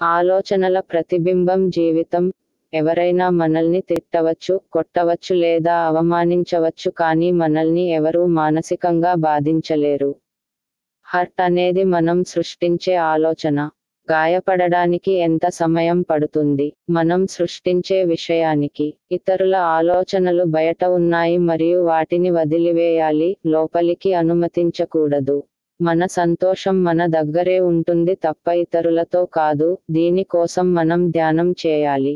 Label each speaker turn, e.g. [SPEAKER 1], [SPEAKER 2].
[SPEAKER 1] ఆలోచనల ప్రతిబింబం జీవితం. ఎవరైనా మనల్ని తిట్టవచ్చు కొట్టవచ్చు లేదా అవమానించవచ్చు కానీ మనల్ని ఎవరూ మానసికంగా బాధించలేరు. హర్ట్ అనేది మనం సృష్టించే ఆలోచన. గాయపడడానికి ఎంత సమయం పడుతుంది? మనం సృష్టించే విషయానికి. ఇతరుల ఆలోచనలు బయట ఉన్నాయి మరియు వాటిని వదిలివేయాలి లోపలికి అనుమతించకూడదు. మన సంతోషం మన దగ్గరే ఉంటుంది తప్ప ఇతరులతో కాదు దీని కోసం మనం ధ్యానం చేయాలి.